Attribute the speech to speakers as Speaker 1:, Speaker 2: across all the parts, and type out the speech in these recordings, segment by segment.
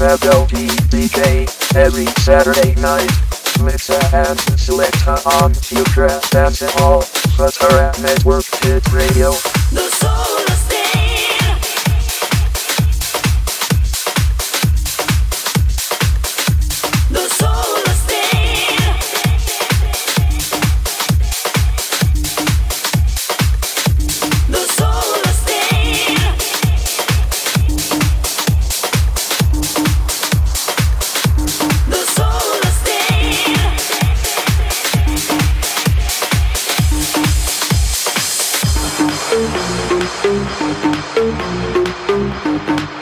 Speaker 1: DJ every Saturday night. Mix and select on Future Dance Hall. Flutter Network Hit Radio.
Speaker 2: Thank you.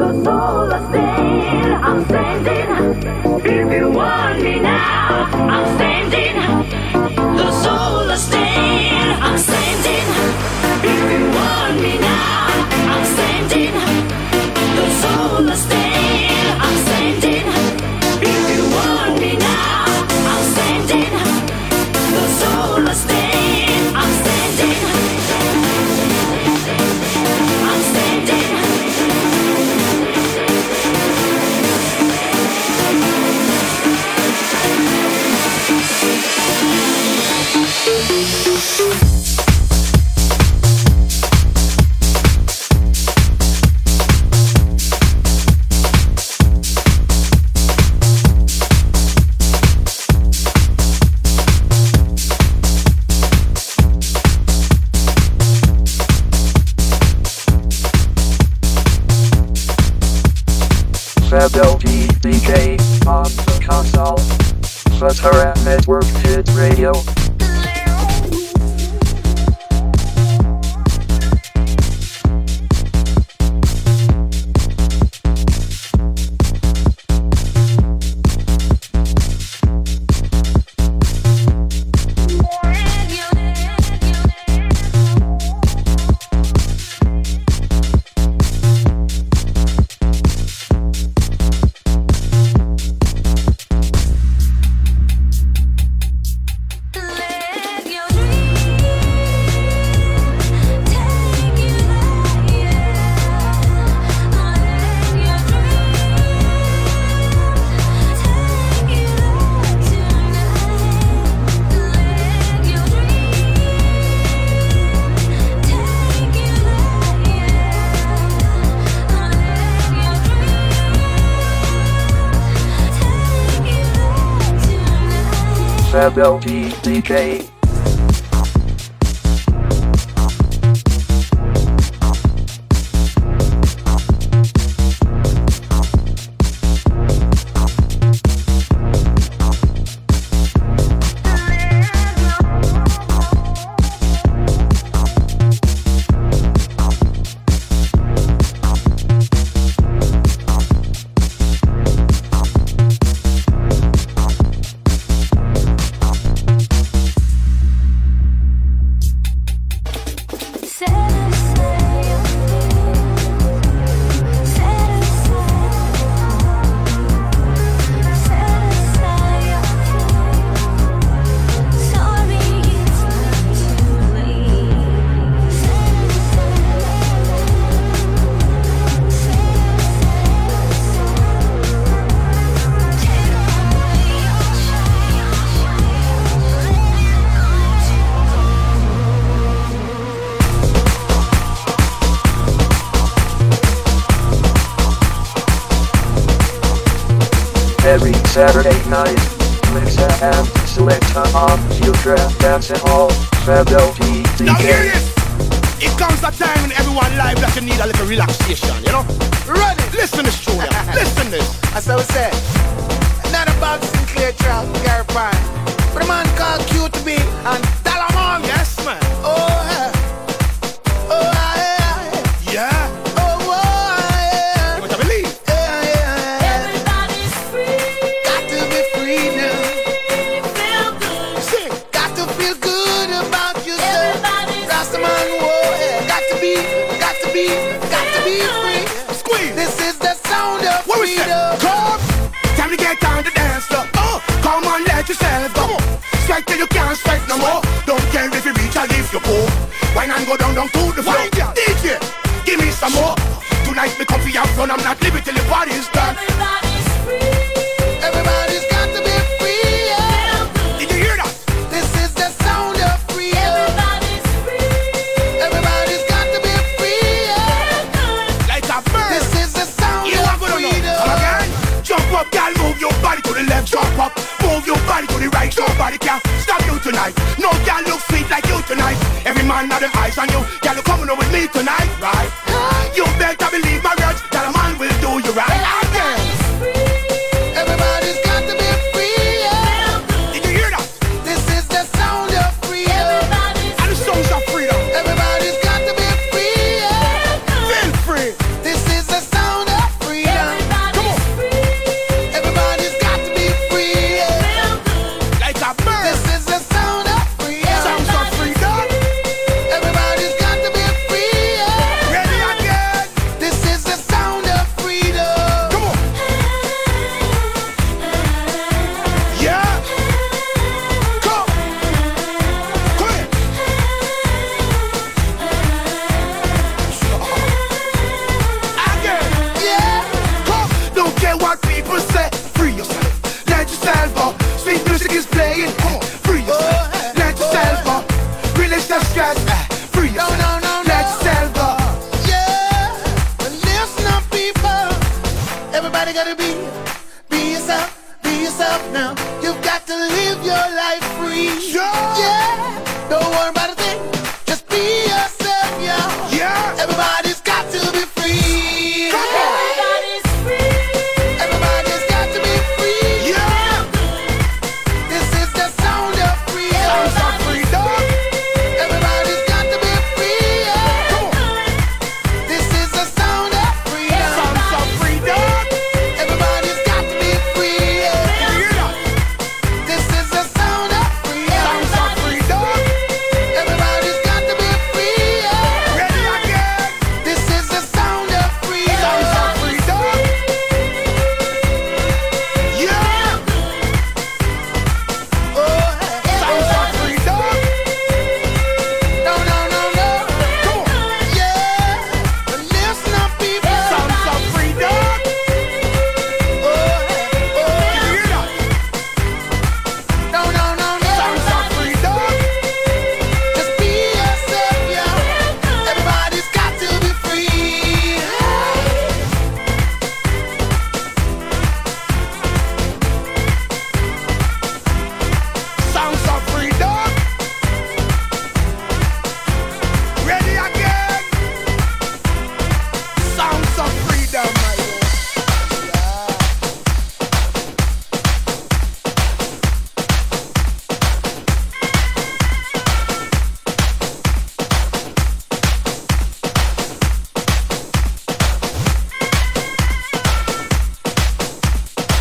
Speaker 2: the soul of sin. I'm standing. If you want me now, I'm standing.
Speaker 1: Rebel DJ. Saturday night. Lisa and Selecta on Future Dancing Hall, Faculty Now hear this!
Speaker 3: It comes a time in everyone life that you need a little relaxation, you know?
Speaker 4: Ready?
Speaker 3: Listen this, Julia. Listen this.
Speaker 4: As I said, not about Sinclair Trout, Gary Pine, but a man called QTB and
Speaker 3: Every man now them eyes on you. Girl, you coming with me tonight, right?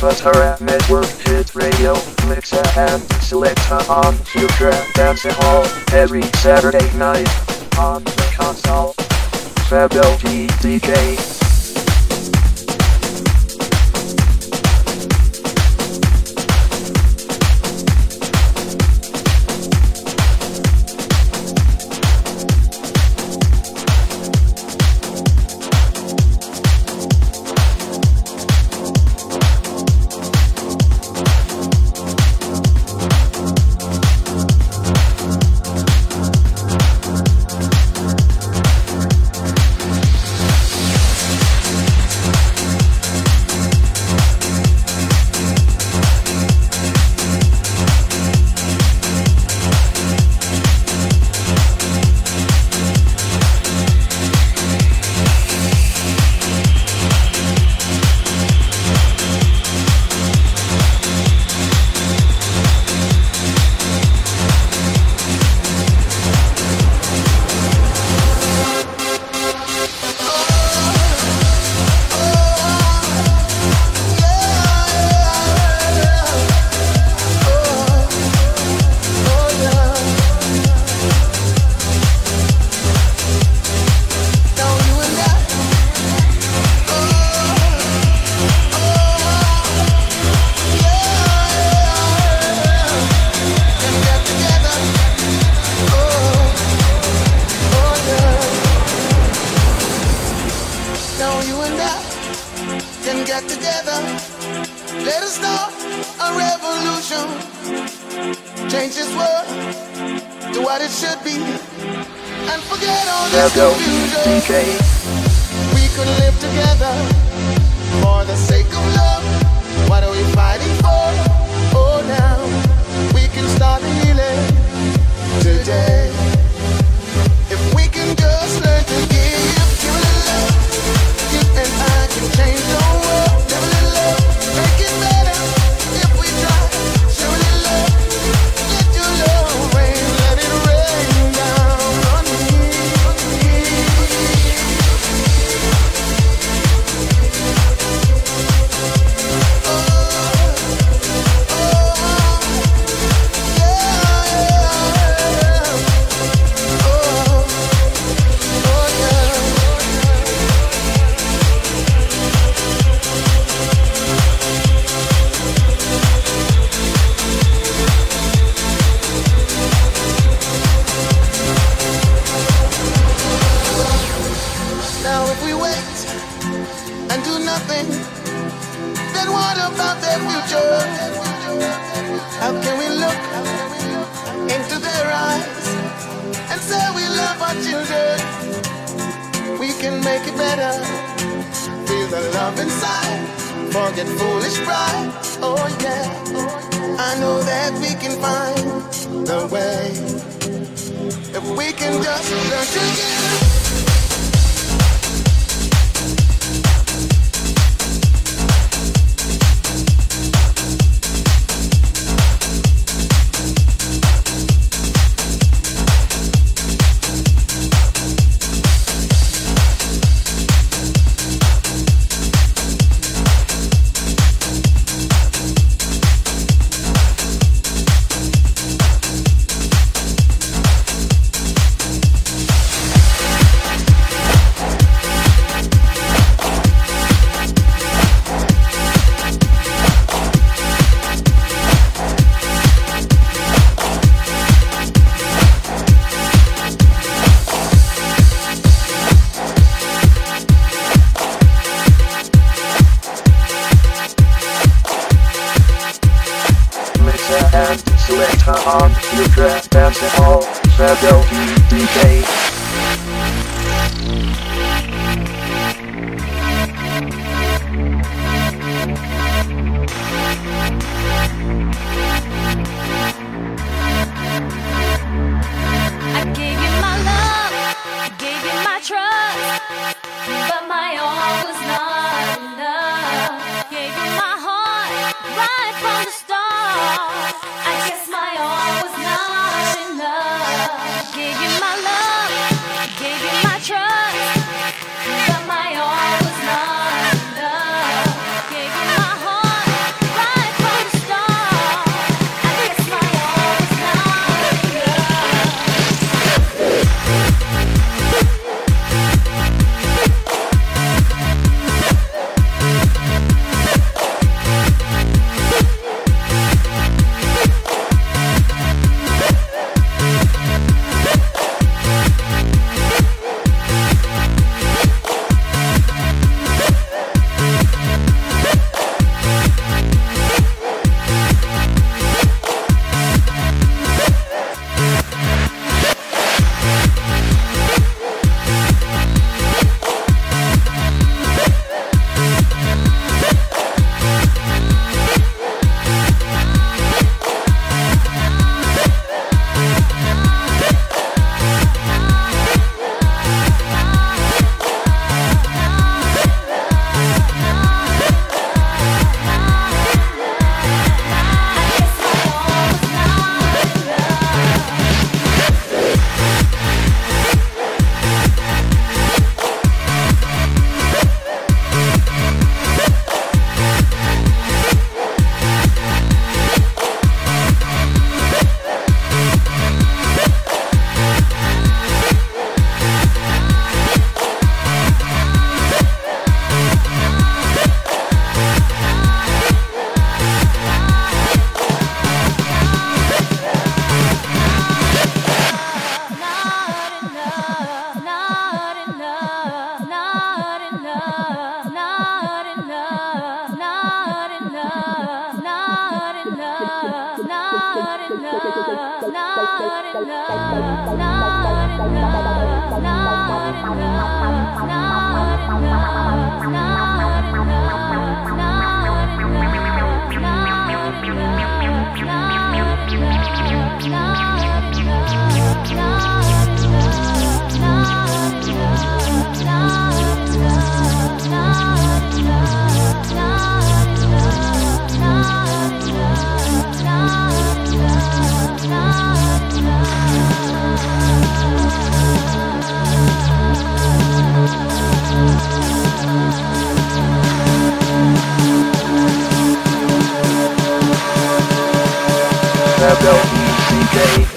Speaker 1: Avatar Network Hit Radio, Mixer and Selector on Future Dancing Hall every Saturday night on the console. Fabio DJ.
Speaker 4: go
Speaker 1: DJ.
Speaker 4: Forget foolish pride. Oh yeah, I know that we can find the way if we can just learn together.
Speaker 2: LGDK.
Speaker 1: Saturday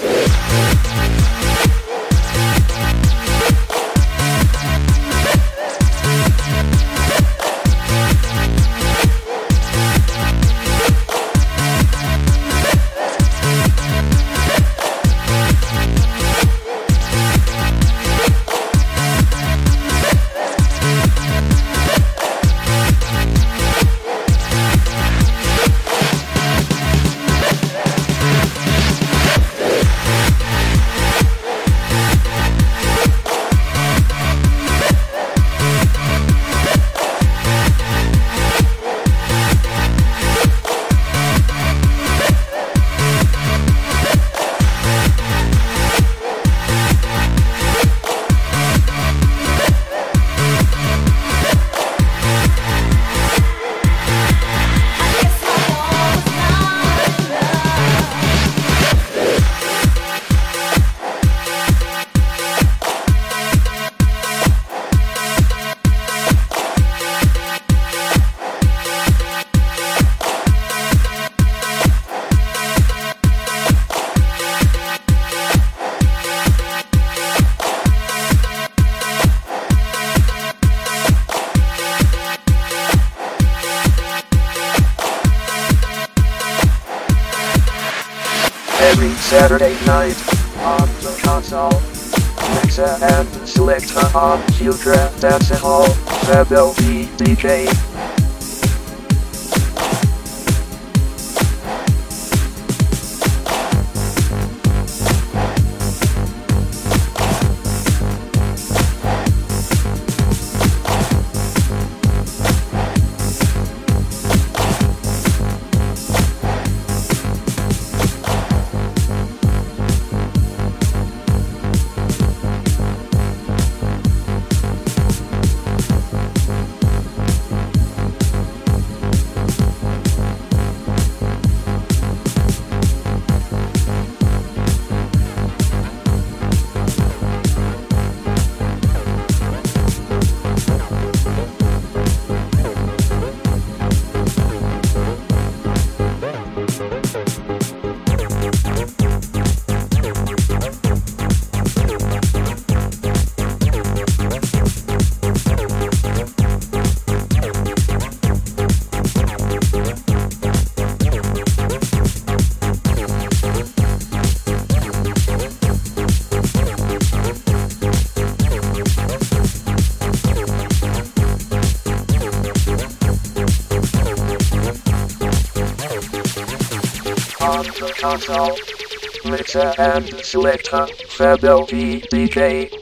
Speaker 1: console. Mixer and selector, Fabio DJ.